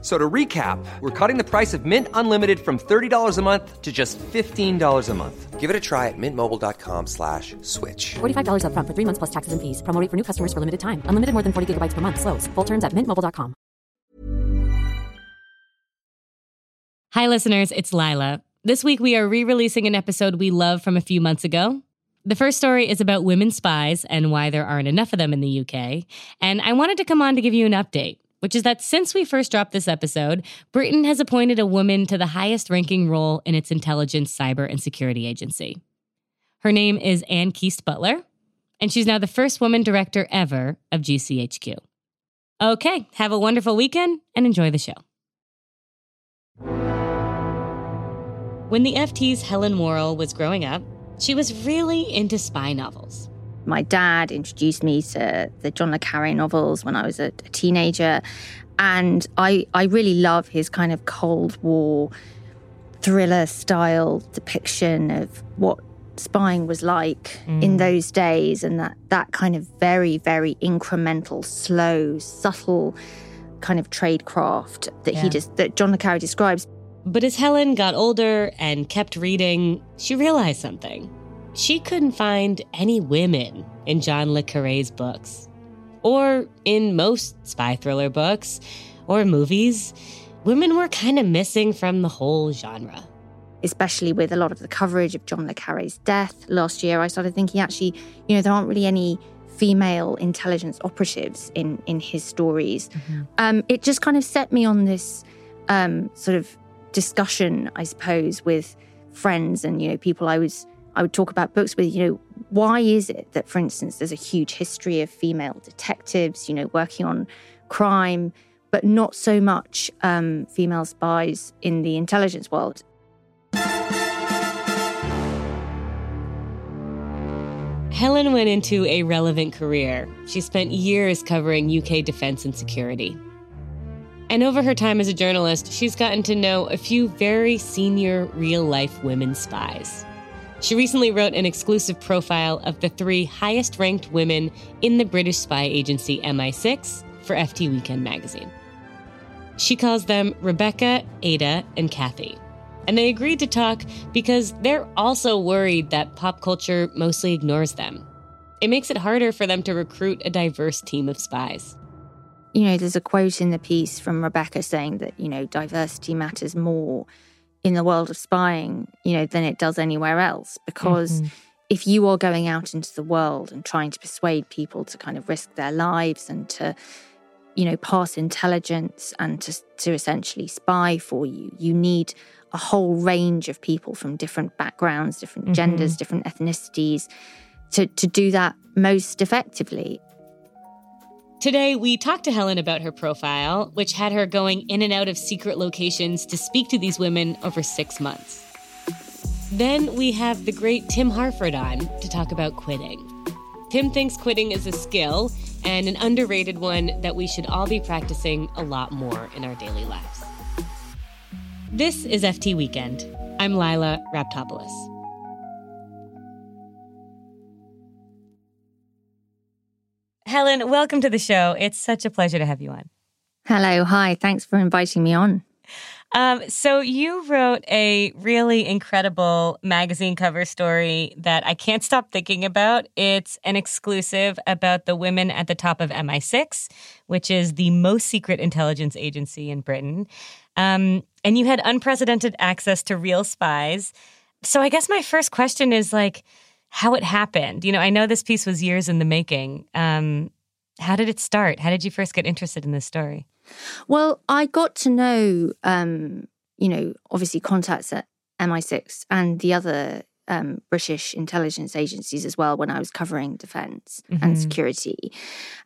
So to recap, we're cutting the price of Mint Unlimited from $30 a month to just $15 a month. Give it a try at mintmobile.com slash switch. $45 upfront for three months plus taxes and fees. Promo rate for new customers for limited time. Unlimited more than 40 gigabytes per month. Slows. Full terms at mintmobile.com. Hi, listeners. It's Lilah. This week, we are re releasing an episode we love from a few months ago. The first story is about women spies and why there aren't enough of them in the UK. And I wanted to come on to give you an update which is that since we first dropped this episode, Britain has appointed a woman to the highest ranking role in its intelligence, cyber, and security agency. Her name is Anne Keast Butler, and she's now the first woman director ever of GCHQ. Okay, have a wonderful weekend and enjoy the show. When the FT's Helen Warrell was growing up, she was really into spy novels my dad introduced me to the John le Carre novels when I was a, a teenager. And I, I really love his kind of Cold War thriller style depiction of what spying was like mm. in those days and that that kind of very very incremental slow subtle kind of tradecraft that yeah. he just that John le Carre describes but as Helen got older and kept reading she realized something she couldn't find any women in John Le Carre's books, or in most spy thriller books or movies. Women were kind of missing from the whole genre. Especially with a lot of the coverage of John Le Carre's death last year, I started thinking actually, you know, there aren't really any female intelligence operatives in in his stories. Mm-hmm. Um, it just kind of set me on this um, sort of discussion, I suppose, with friends and you know people I was I would talk about books with, you know, why is it that, for instance, there's a huge history of female detectives, you know, working on crime, but not so much um, female spies in the intelligence world? Helen went into a relevant career. She spent years covering UK defense and security. And over her time as a journalist, she's gotten to know a few very senior real life women spies. She recently wrote an exclusive profile of the three highest ranked women in the British spy agency MI6 for FT Weekend magazine. She calls them Rebecca, Ada, and Kathy. And they agreed to talk because they're also worried that pop culture mostly ignores them. It makes it harder for them to recruit a diverse team of spies. You know, there's a quote in the piece from Rebecca saying that, you know, diversity matters more in the world of spying, you know, than it does anywhere else. Because mm-hmm. if you are going out into the world and trying to persuade people to kind of risk their lives and to, you know, pass intelligence and to, to essentially spy for you, you need a whole range of people from different backgrounds, different mm-hmm. genders, different ethnicities to, to do that most effectively. Today, we talked to Helen about her profile, which had her going in and out of secret locations to speak to these women over six months. Then we have the great Tim Harford on to talk about quitting. Tim thinks quitting is a skill and an underrated one that we should all be practicing a lot more in our daily lives. This is FT Weekend. I'm Lilah Raptopoulos. Helen, welcome to the show. It's such a pleasure to have you on. Hello. Hi. Thanks for inviting me on. Um, so, you wrote a really incredible magazine cover story that I can't stop thinking about. It's an exclusive about the women at the top of MI6, which is the most secret intelligence agency in Britain. Um, and you had unprecedented access to real spies. So, I guess my first question is like, how it happened. You know, I know this piece was years in the making. Um, how did it start? How did you first get interested in this story? Well, I got to know, um, you know, obviously contacts at MI6 and the other um, British intelligence agencies as well when I was covering defense mm-hmm. and security.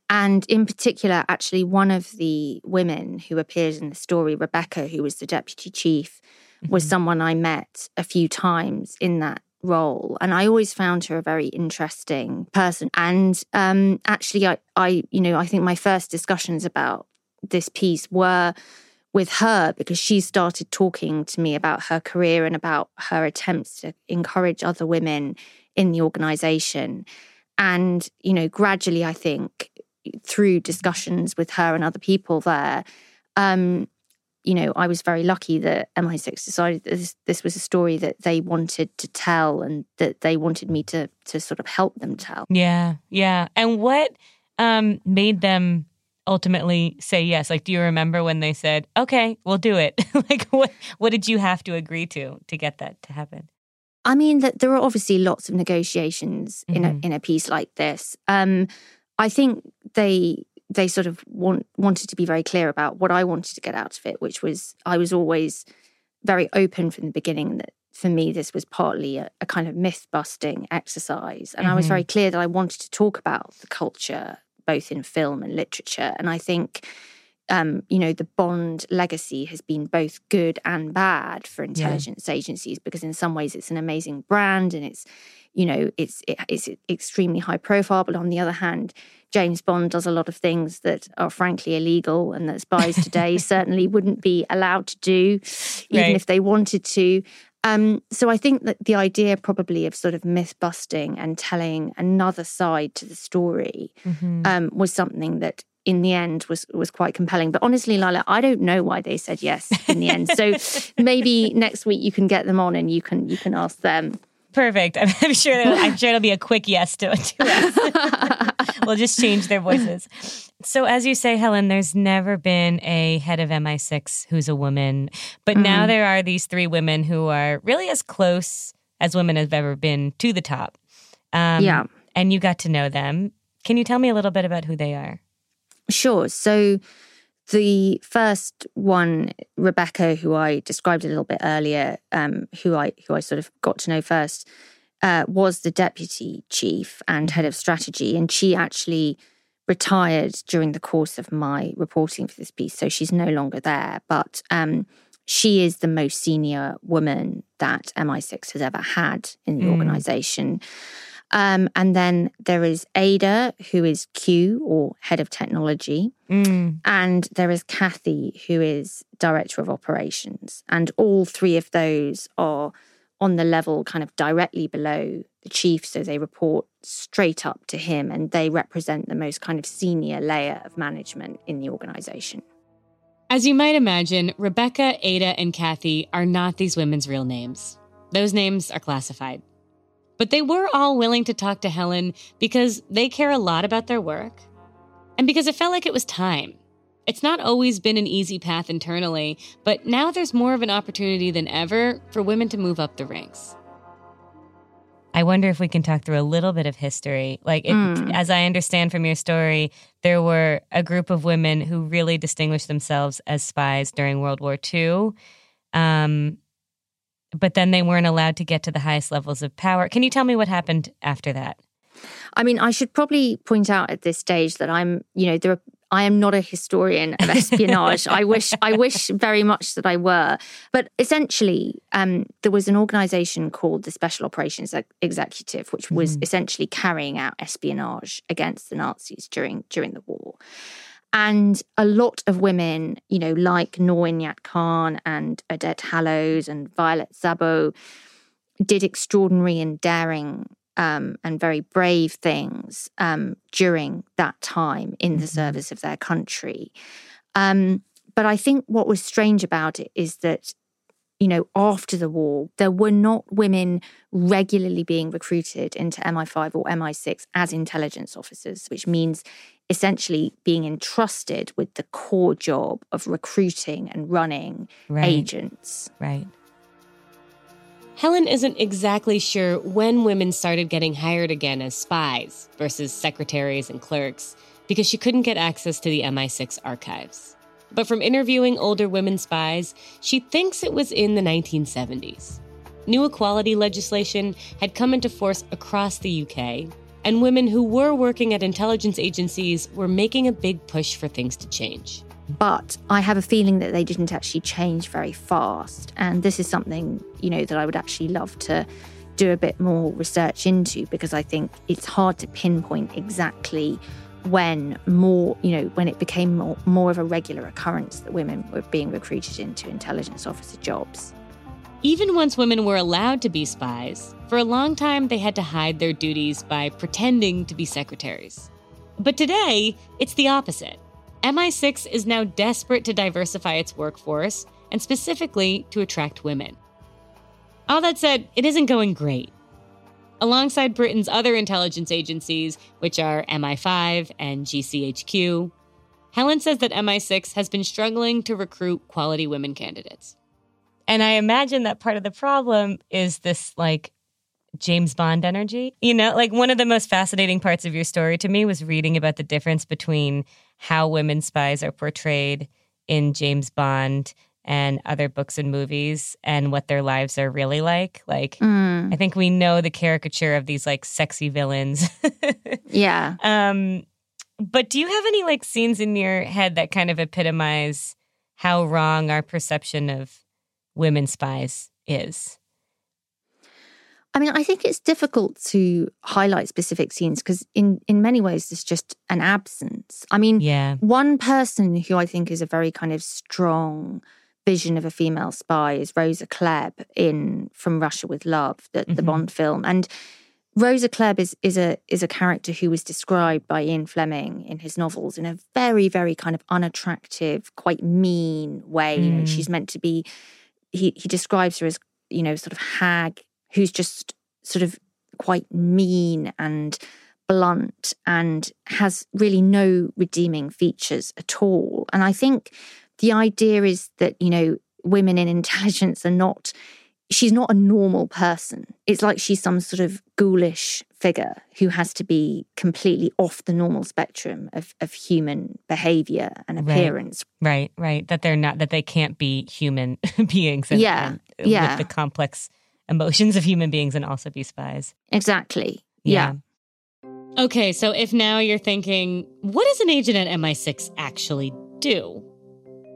And in particular, actually, one of the women who appears in the story, Rebecca, who was the deputy chief, mm-hmm. was someone I met a few times in that role and i always found her a very interesting person and um, actually I, I you know i think my first discussions about this piece were with her because she started talking to me about her career and about her attempts to encourage other women in the organization. And, you know, gradually, I think through discussions with her and other people there, um, you know, I was very lucky that MI6 decided that this, this was a story that they wanted to tell and that they wanted me to to sort of help them tell. Yeah, yeah. And what um, made them ultimately say yes? Like, do you remember when they said, "Okay, we'll do it"? like, what what did you have to agree to to get that to happen? I mean, that there are obviously lots of negotiations mm-hmm. in a mm-hmm. in a piece like this. Um, I think they they sort of want, wanted to be very clear about what I wanted to get out of it, which was I was always very open from the beginning that for me this was partly a, a kind of myth busting exercise, and mm-hmm. I was very mm-hmm. clear that I wanted to talk about the culture both in film and literature, and I think. Um, you know, the Bond legacy has been both good and bad for intelligence yeah. agencies because, in some ways, it's an amazing brand and it's, you know, it's it, it's extremely high profile. But on the other hand, James Bond does a lot of things that are frankly illegal and that spies today certainly wouldn't be allowed to do, even right. if they wanted to. Um, so I think that the idea probably of sort of myth busting and telling another side to the story mm-hmm. um, was something that in the end was was quite compelling. But honestly, Lilah, I don't know why they said yes in the end. So maybe next week you can get them on and you can you can ask them. Perfect. I'm sure. I'm sure it'll be a quick yes to, to us. we'll just change their voices. So, as you say, Helen, there's never been a head of MI6 who's a woman, but mm. now there are these three women who are really as close as women have ever been to the top. Um, yeah, and you got to know them. Can you tell me a little bit about who they are? Sure. So, the first one, Rebecca, who I described a little bit earlier, um, who I who I sort of got to know first, uh, was the deputy chief and head of strategy, and she actually retired during the course of my reporting for this piece, so she's no longer there. But um, she is the most senior woman that MI6 has ever had in the mm. organization. Um, and then there is Ada, who is Q or head of technology. Mm. And there is Kathy, who is director of operations. And all three of those are on the level kind of directly below the chief. So they report straight up to him and they represent the most kind of senior layer of management in the organization. As you might imagine, Rebecca, Ada, and Kathy are not these women's real names. Those names are classified. But they were all willing to talk to Helen because they care a lot about their work and because it felt like it was time. It's not always been an easy path internally, but now there's more of an opportunity than ever for women to move up the ranks. I wonder if we can talk through a little bit of history. Like, it, mm. as I understand from your story, there were a group of women who really distinguished themselves as spies during World War II. Um, but then they weren't allowed to get to the highest levels of power. Can you tell me what happened after that? I mean, I should probably point out at this stage that I'm, you know, there are, I am not a historian of espionage. I wish, I wish very much that I were. But essentially, um, there was an organisation called the Special Operations Executive, which was mm. essentially carrying out espionage against the Nazis during during the war. And a lot of women, you know, like Noor Khan and Odette Hallowes and Violet Szabo, did extraordinary and daring um, and very brave things um, during that time in the mm-hmm. service of their country. Um, but I think what was strange about it is that you know, after the war, there were not women regularly being recruited into MI5 or MI6 as intelligence officers, which means essentially being entrusted with the core job of recruiting and running right. agents. Right. Helen isn't exactly sure when women started getting hired again as spies versus secretaries and clerks because she couldn't get access to the MI6 archives. But from interviewing older women spies, she thinks it was in the 1970s. New equality legislation had come into force across the UK, and women who were working at intelligence agencies were making a big push for things to change. But I have a feeling that they didn't actually change very fast. And this is something, you know, that I would actually love to do a bit more research into because I think it's hard to pinpoint exactly when more, you know, when it became more, more of a regular occurrence that women were being recruited into intelligence officer jobs. Even once women were allowed to be spies, for a long time they had to hide their duties by pretending to be secretaries. But today, it's the opposite. MI6 is now desperate to diversify its workforce and specifically to attract women. All that said, it isn't going great. Alongside Britain's other intelligence agencies, which are MI5 and GCHQ, Helen says that MI6 has been struggling to recruit quality women candidates. And I imagine that part of the problem is this like James Bond energy. You know, like one of the most fascinating parts of your story to me was reading about the difference between how women spies are portrayed in James Bond and other books and movies and what their lives are really like. Like, mm. I think we know the caricature of these like sexy villains. yeah. Um, but do you have any like scenes in your head that kind of epitomize how wrong our perception of women spies is? I mean, I think it's difficult to highlight specific scenes because, in in many ways, there's just an absence. I mean, yeah. one person who I think is a very kind of strong vision of a female spy is Rosa Klebb in From Russia with Love, the, mm-hmm. the Bond film, and Rosa Klebb is is a is a character who was described by Ian Fleming in his novels in a very very kind of unattractive, quite mean way. Mm. You know, she's meant to be. He he describes her as you know sort of hag who's just sort of quite mean and blunt and has really no redeeming features at all. And I think the idea is that, you know, women in intelligence are not, she's not a normal person. It's like she's some sort of ghoulish figure who has to be completely off the normal spectrum of, of human behavior and appearance. Right, right, right. That they're not, that they can't be human beings. And, yeah, and yeah. With the complex emotions of human beings and also be spies. Exactly. Yeah. yeah. Okay, so if now you're thinking, what does an agent at MI6 actually do?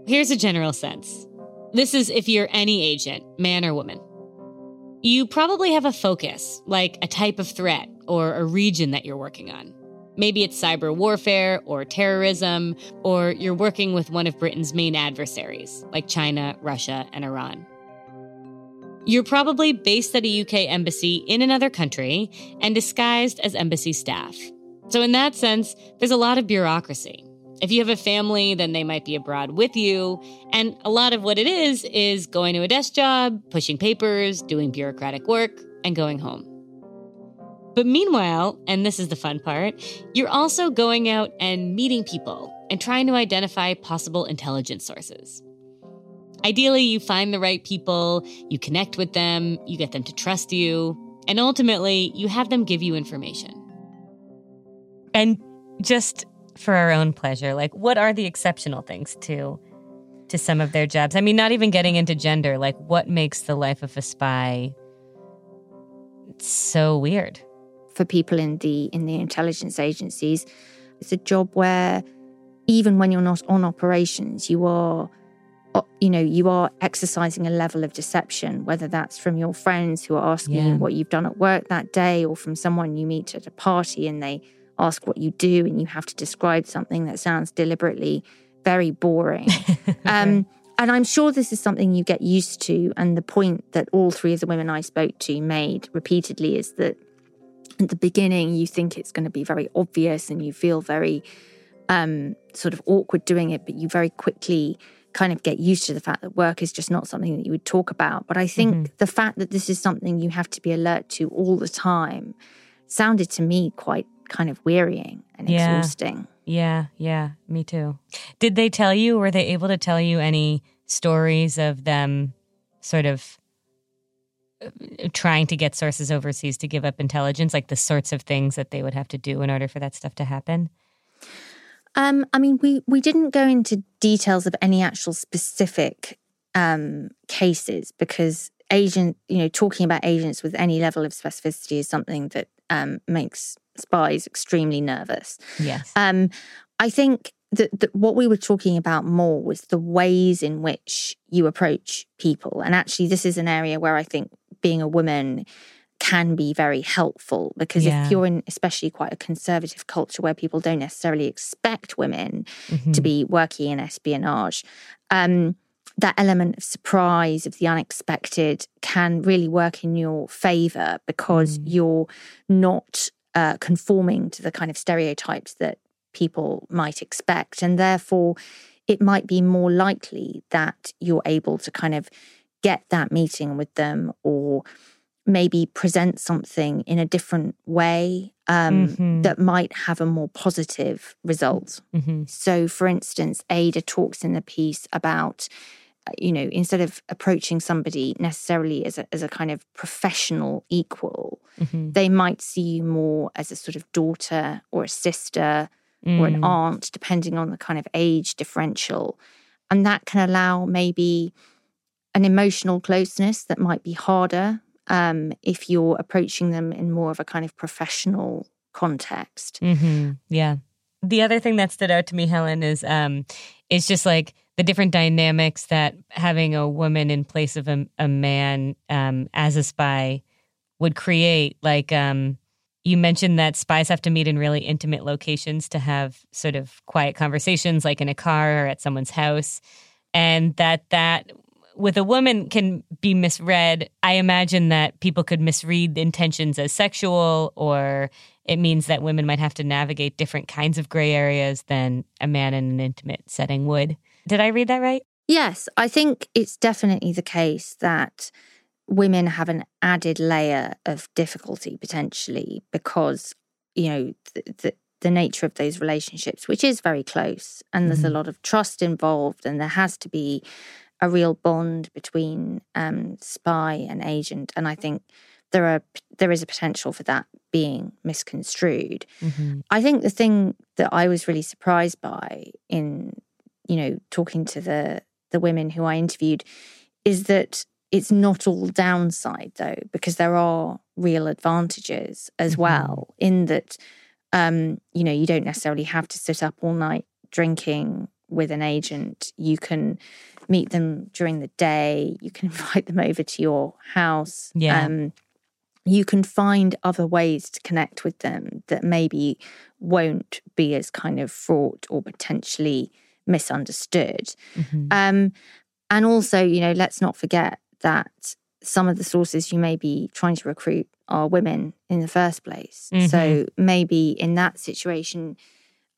Here's a general sense. This is if you're any agent, man or woman. You probably have a focus, like a type of threat or a region that you're working on. Maybe it's cyber warfare or terrorism, or you're working with one of Britain's main adversaries, like China, Russia, and Iran. You're probably based at a UK embassy in another country and disguised as embassy staff. So, in that sense, there's a lot of bureaucracy. If you have a family, then they might be abroad with you. And a lot of what it is is going to a desk job, pushing papers, doing bureaucratic work, and going home. But meanwhile, and this is the fun part, you're also going out and meeting people and trying to identify possible intelligence sources. Ideally, you find the right people, you connect with them, you get them to trust you, and ultimately, you have them give you information. And just for our own pleasure, like what are the exceptional things to to some of their jobs? I mean, not even getting into gender, like what makes the life of a spy so weird? For people in the in the intelligence agencies, it's a job where even when you're not on operations, you are you know, you are exercising a level of deception, whether that's from your friends who are asking yeah. you what you've done at work that day or from someone you meet at a party and they ask what you do and you have to describe something that sounds deliberately very boring. um, and I'm sure this is something you get used to. And the point that all three of the women I spoke to made repeatedly is that at the beginning, you think it's going to be very obvious and you feel very um, sort of awkward doing it, but you very quickly kind of get used to the fact that work is just not something that you would talk about. But I think mm-hmm. the fact that this is something you have to be alert to all the time sounded to me quite kind of wearying and yeah. exhausting. Yeah, yeah, me too. Did they tell you, were they able to tell you any stories of them sort of trying to get sources overseas to give up intelligence, like the sorts of things that they would have to do in order for that stuff to happen? Um, I mean, we we didn't go into details of any actual specific um, cases because agent, you know, talking about agents with any level of specificity is something that um, makes spies extremely nervous. Yes. Um, I think that, that what we were talking about more was the ways in which you approach people, and actually, this is an area where I think being a woman can be very helpful because Yeah. if you're in especially quite a conservative culture where people don't necessarily expect women Mm-hmm. to be working in espionage um, that element of surprise of the unexpected can really work in your favor because you're not uh, conforming to the kind of stereotypes that people might expect and therefore it might be more likely that you're able to kind of get that meeting with them or maybe present something in a different way um, Mhm. that might have a more positive result. hmm So, for instance, Ada talks in the piece about, uh, you know, instead of approaching somebody necessarily as a, as a kind of professional equal, hmm they might see you more as a sort of daughter or a sister or an Mm. aunt, depending on the kind of age differential. And that can allow maybe an emotional closeness that might be harder um, if you're approaching them in more of a kind of professional context. hmm Yeah. The other thing that stood out to me, Helen, is um, is just like the different dynamics that having a woman in place of a, a man um, as a spy would create. Like um, you mentioned that spies have to meet in really intimate locations to have sort of quiet conversations, like in a car or at someone's house, and that that with a woman can be misread. I imagine that people could misread intentions as sexual, or it means that women might have to navigate different kinds of gray areas than a man in an intimate setting would. Did I read that right? Yes, I think it's definitely the case that women have an added layer of difficulty potentially because, you know, the, the, the nature of those relationships, which is very close, and there's a mm-hmm. lot of trust involved, and there has to be a real bond between um, spy and agent. And I think there are there is a potential for that being misconstrued. Mm-hmm. I think the thing that I was really surprised by in, you know, talking to the the women who I interviewed is that it's not all downside though, because there are real advantages as well in that um, you know, you don't necessarily have to sit up all night drinking with an agent. You can meet them during the day, you can invite them over to your house. Yeah. Um, you can find other ways to connect with them that maybe won't be as kind of fraught or potentially misunderstood. Mm-hmm. Um, and also, you know, let's not forget that some of the sources you may be trying to recruit are women in the first place. So maybe in that situation,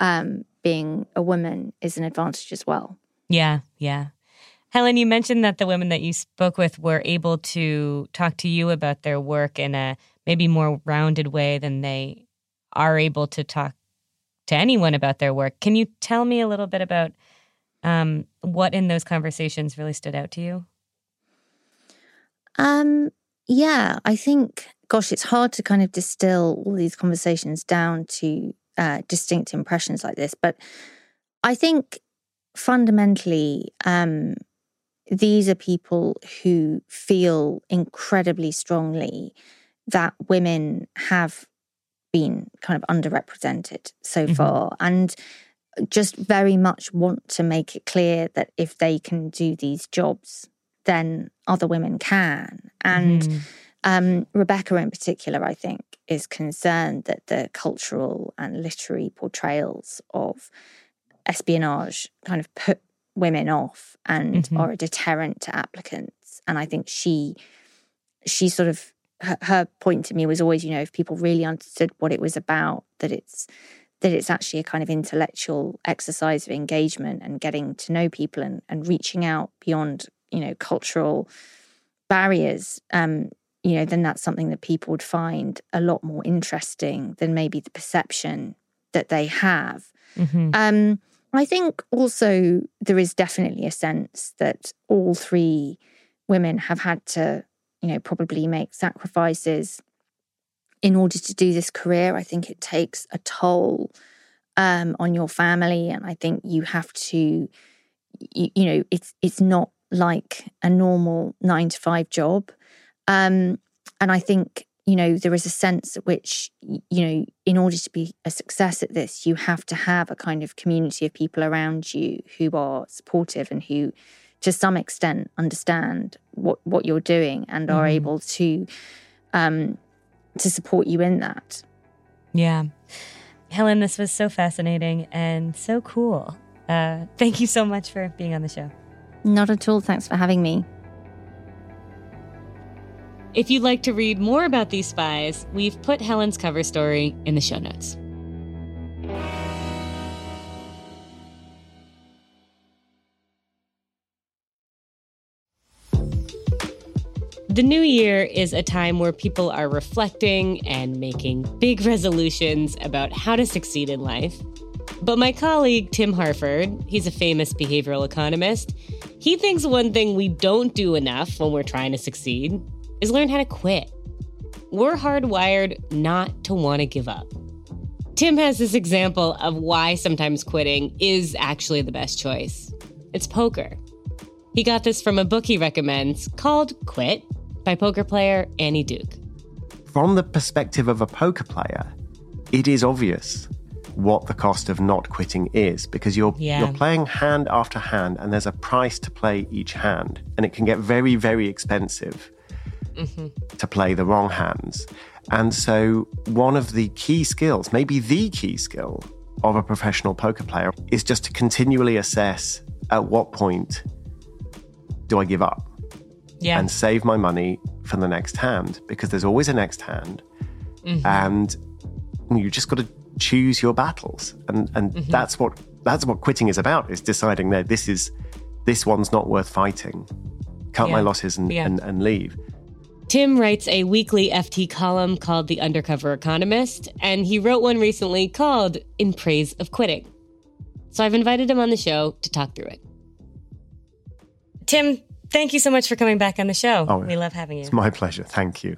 um, being a woman is an advantage as well. Yeah, yeah. Helen, you mentioned that the women that you spoke with were able to talk to you about their work in a maybe more rounded way than they are able to talk to anyone about their work. Can you tell me a little bit about um, what in those conversations really stood out to you? Um, yeah, I think, gosh, it's hard to kind of distill all these conversations down to uh, distinct impressions like this. But I think fundamentally, um, these are people who feel incredibly strongly that women have been kind of underrepresented so far and just very much want to make it clear that if they can do these jobs, then other women can. And um, Rebecca, in particular, I think, is concerned that the cultural and literary portrayals of espionage kind of put women off and are a deterrent to applicants. And I think she, she sort of, her, her point to me was always, you know, if people really understood what it was about, that it's that it's actually a kind of intellectual exercise of engagement and getting to know people and, and reaching out beyond, you know, cultural barriers, um, you know, then that's something that people would find a lot more interesting than maybe the perception that they have. Mm-hmm. Um, I think also there is definitely a sense that all three women have had to, you know, probably make sacrifices in order to do this career. I think it takes a toll um, on your family, and I think you have to, you, you know, it's it's not like a normal nine to five job, um, and I think you know there is a sense at which you know in order to be a success at this you have to have a kind of community of people around you who are supportive and who to some extent understand what what you're doing and are able to um to support you in that. Yeah. Helen, this was so fascinating and so cool. Uh, thank you so much for being on the show. Not at all. Thanks for having me. If you'd like to read more about these spies, we've put Helen's cover story in the show notes. The new year is a time where people are reflecting and making big resolutions about how to succeed in life. But my colleague, Tim Harford, he's a famous behavioral economist, he thinks one thing we don't do enough when we're trying to succeed is learn how to quit. We're hardwired not to want to give up. Tim has this example of why sometimes quitting is actually the best choice it's poker. He got this from a book he recommends called Quit by poker player Annie Duke. From the perspective of a poker player, it is obvious what the cost of not quitting is because you're Yeah. you're playing hand after hand and there's a price to play each hand and it can get very very expensive to play the wrong hands. And so one of the key skills, maybe the key skill of a professional poker player is just to continually assess at what point do I give up? Yeah. and save my money for the next hand because there's always a next hand mm-hmm. and you just got to choose your battles and and mm-hmm. that's what that's what quitting is about is deciding that this is this one's not worth fighting cut my losses and, Yeah. and, and leave Tim writes a weekly FT column called The Undercover Economist, and he wrote one recently called In Praise of Quitting. So I've invited him on the show to talk through it. Tim, thank you so much for coming back on the show. Oh, we love having you. it's my pleasure thank you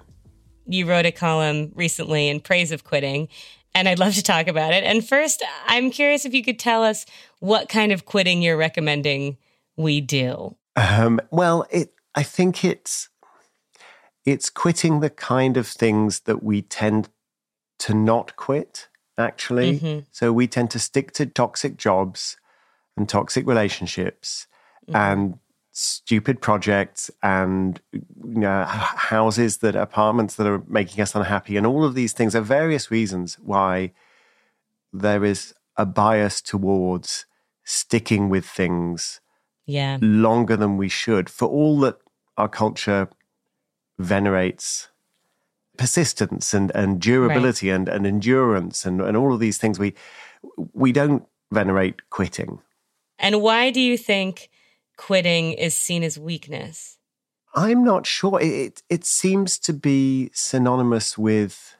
You wrote a column recently in praise of quitting, and I'd love to talk about it. And first, I'm curious if you could tell us what kind of quitting you're recommending we do. Um, well, it. I think it's it's quitting the kind of things that we tend to not quit. Actually, mm-hmm. so we tend to stick to toxic jobs and toxic relationships mm-hmm. and stupid projects and you know houses that apartments that are making us unhappy and all of these things are various reasons why there is a bias towards sticking with things Yeah. longer than we should for all that our culture venerates persistence and, and durability and, and endurance and, and all of these things we we don't venerate quitting And why do you think quitting is seen as weakness? i'm not sure it, it it seems to be synonymous with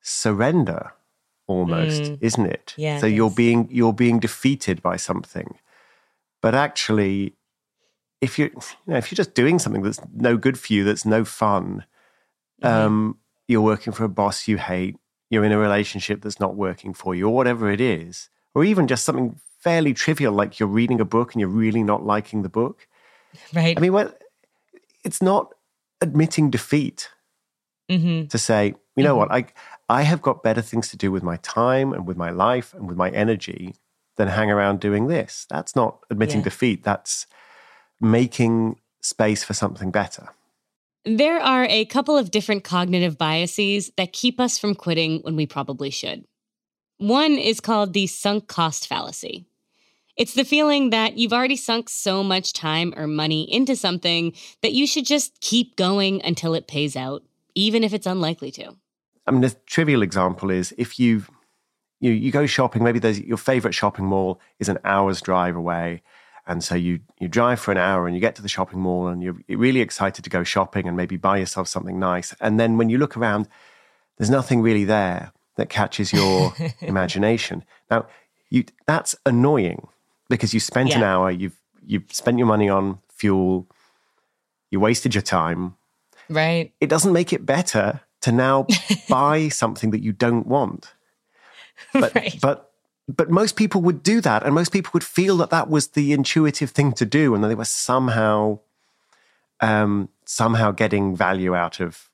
surrender almost Mm. isn't it Yeah, so it you're is. being you're being defeated by something but actually if you're you know, if you're just doing something that's no good for you that's no fun um, you're working for a boss you hate you're in a relationship that's not working for you or whatever it is or even just something fairly trivial like you're reading a book and you're really not liking the book Right. i mean well it's not admitting defeat hmm to say, you know what, I I have got better things to do with my time and with my life and with my energy than hang around doing this. That's not admitting Yeah. defeat. That's making space for something better. There are a couple of different cognitive biases that keep us from quitting when we probably should. One is called the sunk cost fallacy. It's the feeling that you've already sunk so much time or money into something that you should just keep going until it pays out, even if it's unlikely to. I mean, a trivial example is if you you you go shopping, maybe there's your favorite shopping mall is an hour's drive away. And so you you drive for an hour and you get to the shopping mall and you're really excited to go shopping and maybe buy yourself something nice. And then when you look around, there's nothing really there that catches your imagination. Now, you that's annoying because you spent an hour, you've you've spent your money on fuel, you wasted your time. Right. It doesn't make it better to now buy something that you don't want. But Right. but but most people would do that, and most people would feel that that was the intuitive thing to do, and that they were somehow um, somehow getting value out of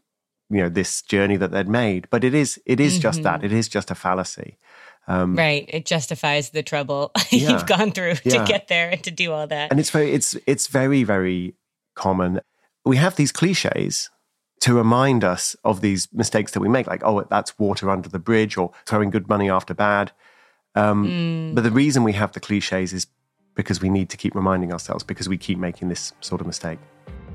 you know this journey that they'd made. But it is it is just that. It is just a fallacy. right. It justifies the trouble Yeah. you've gone through Yeah. to get there and to do all that. and it's very it's it's very very common we have these cliches to remind us of these mistakes that we make, like, oh, that's water under the bridge or throwing good money after bad. Um, mm. But the reason we have the cliches is because we need to keep reminding ourselves because we keep making this sort of mistake.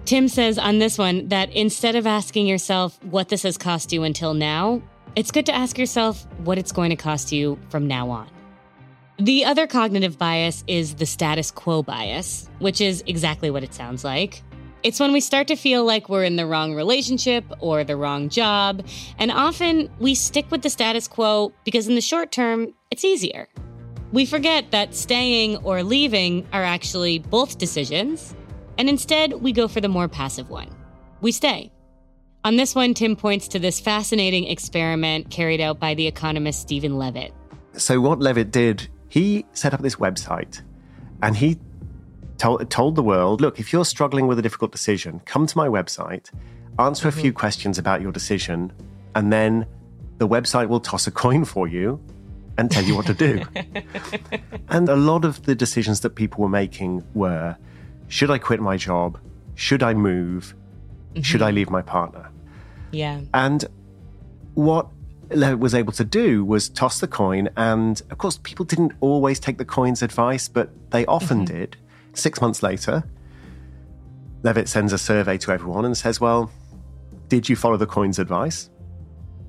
Tim says on this one that instead of asking yourself what this has cost you until now, it's good to ask yourself what it's going to cost you from now on. The other cognitive bias is the status quo bias, which is exactly what it sounds like. It's when we start to feel like we're in the wrong relationship or the wrong job, and often we stick with the status quo because in the short term, it's easier. We forget that staying or leaving are actually both decisions, and instead we go for the more passive one. We stay. On this one, Tim points to this fascinating experiment carried out by the economist Steven Levitt. So, what Levitt did, he set up this website and he told, told the world look, if you're struggling with a difficult decision, come to my website, answer mm-hmm. a few questions about your decision, and then the website will toss a coin for you and tell you what to do. and a lot of the decisions that people were making were should I quit my job? Should I move? Mm-hmm. Should I leave my partner? Yeah. And what was able to do was toss the coin. And of course, people didn't always take the coin's advice, but they often mm-hmm. did. Six months later, Levitt sends a survey to everyone and says, Well, did you follow the coin's advice?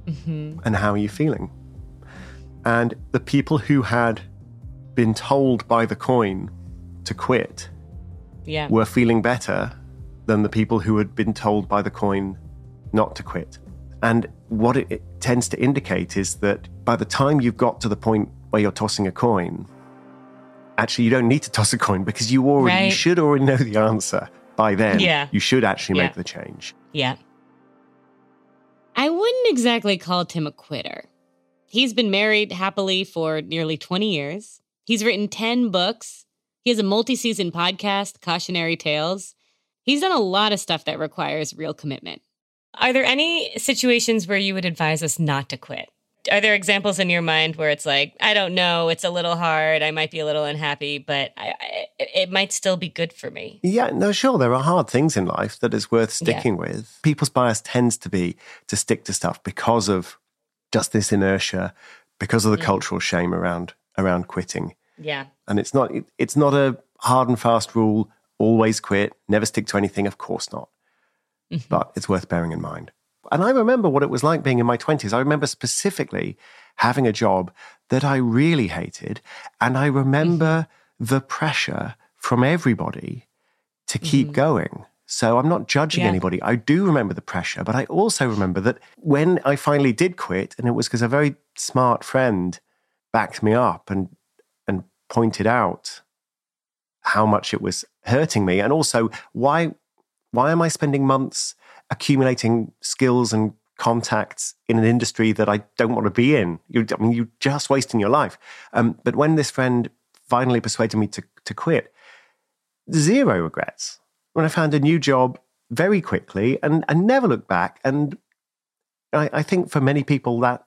Mm-hmm. And how are you feeling? And the people who had been told by the coin to quit yeah. were feeling better than the people who had been told by the coin not to quit. And what it, it tends to indicate is that by the time you've got to the point where you're tossing a coin, actually you don't need to toss a coin because you already right. you should already know the answer by then. Yeah. You should actually yeah. make the change. Yeah. I wouldn't exactly call Tim a quitter. He's been married happily for nearly 20 years. He's written 10 books. He has a multi season podcast, Cautionary Tales. He's done a lot of stuff that requires real commitment. Are there any situations where you would advise us not to quit? Are there examples in your mind where it's like i don't know it's a little hard i might be a little unhappy but I, I, it might still be good for me yeah no sure there are hard things in life that is worth sticking yeah. with people's bias tends to be to stick to stuff because of just this inertia because of the mm. cultural shame around around quitting yeah and it's not it, it's not a hard and fast rule always quit never stick to anything of course not mm-hmm. but it's worth bearing in mind and I remember what it was like being in my 20s. I remember specifically having a job that I really hated. And I remember mm-hmm. the pressure from everybody to keep mm-hmm. going. So I'm not judging yeah. anybody. I do remember the pressure, but I also remember that when I finally did quit, and it was because a very smart friend backed me up and and pointed out how much it was hurting me, and also why why am I spending months accumulating skills and contacts in an industry that I don't want to be in. You, I mean, you're just wasting your life. Um, but when this friend finally persuaded me to, to quit, zero regrets. When I found a new job very quickly and, and never looked back. And I, I think for many people that,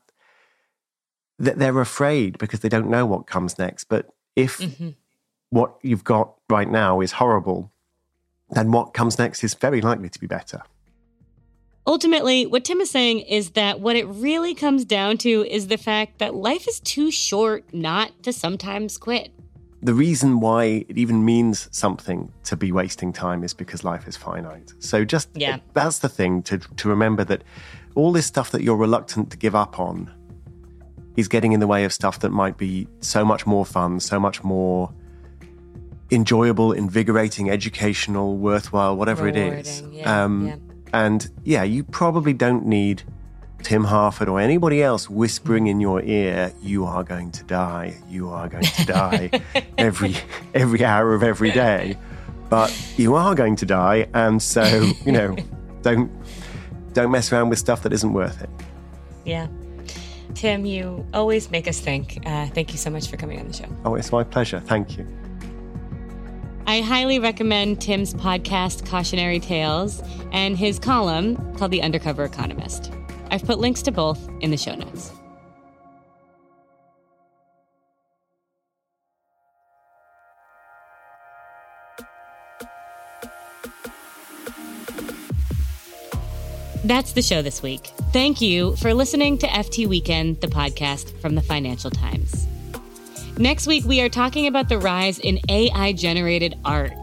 that they're afraid because they don't know what comes next. But if mm-hmm. what you've got right now is horrible, then what comes next is very likely to be better. Ultimately, what Tim is saying is that what it really comes down to is the fact that life is too short not to sometimes quit. The reason why it even means something to be wasting time is because life is finite. So just yeah. that's the thing to to remember that all this stuff that you're reluctant to give up on is getting in the way of stuff that might be so much more fun, so much more enjoyable, invigorating, educational, worthwhile, whatever Rewarding, it is. Yeah, um, yeah. And yeah, you probably don't need Tim Harford or anybody else whispering in your ear, "You are going to die. You are going to die," every every hour of every day. But you are going to die, and so you know, don't don't mess around with stuff that isn't worth it. Yeah. Tim, you always make us think. Uh, thank you so much for coming on the show. Oh, it's my pleasure. Thank you. I highly recommend Tim's podcast, Cautionary Tales, and his column called The Undercover Economist. I've put links to both in the show notes. That's the show this week. Thank you for listening to FT Weekend, the podcast from the Financial Times. Next week, we are talking about the rise in AI generated art.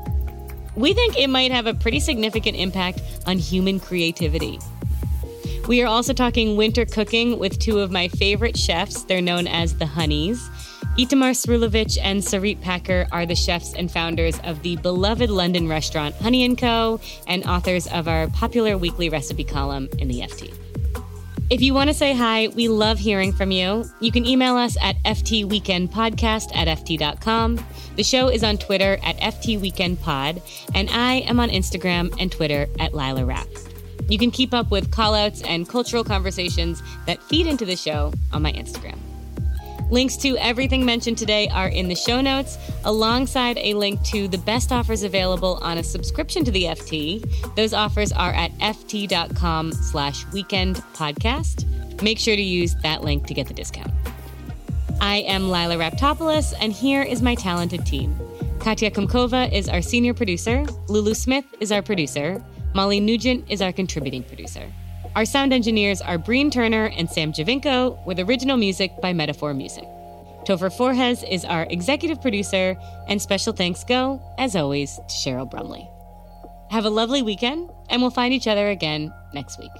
We think it might have a pretty significant impact on human creativity. We are also talking winter cooking with two of my favorite chefs. They're known as the Honeys. Itamar Srulovic and Sarit Packer are the chefs and founders of the beloved London restaurant Honey & Co. and authors of our popular weekly recipe column in the FT. If you want to say hi, we love hearing from you. You can email us at ftweekendpodcast at ft.com. The show is on Twitter at ftweekendpod, and I am on Instagram and Twitter at lilahrap. You can keep up with callouts and cultural conversations that feed into the show on my Instagram. Links to everything mentioned today are in the show notes, alongside a link to the best offers available on a subscription to the FT. Those offers are at ft.com slash weekend podcast. Make sure to use that link to get the discount. I am Lilah Raptopoulos, and here is my talented team. Katya Kumkova is our senior producer. Lulu Smith is our producer. Molly Nugent is our contributing producer. Our sound engineers are Breen Turner and Sam Giovinco, with original music by Metaphor Music. Topher Forhecz is our executive producer, and special thanks go, as always, to Cheryl Brumley. Have a lovely weekend, and we'll find each other again next week.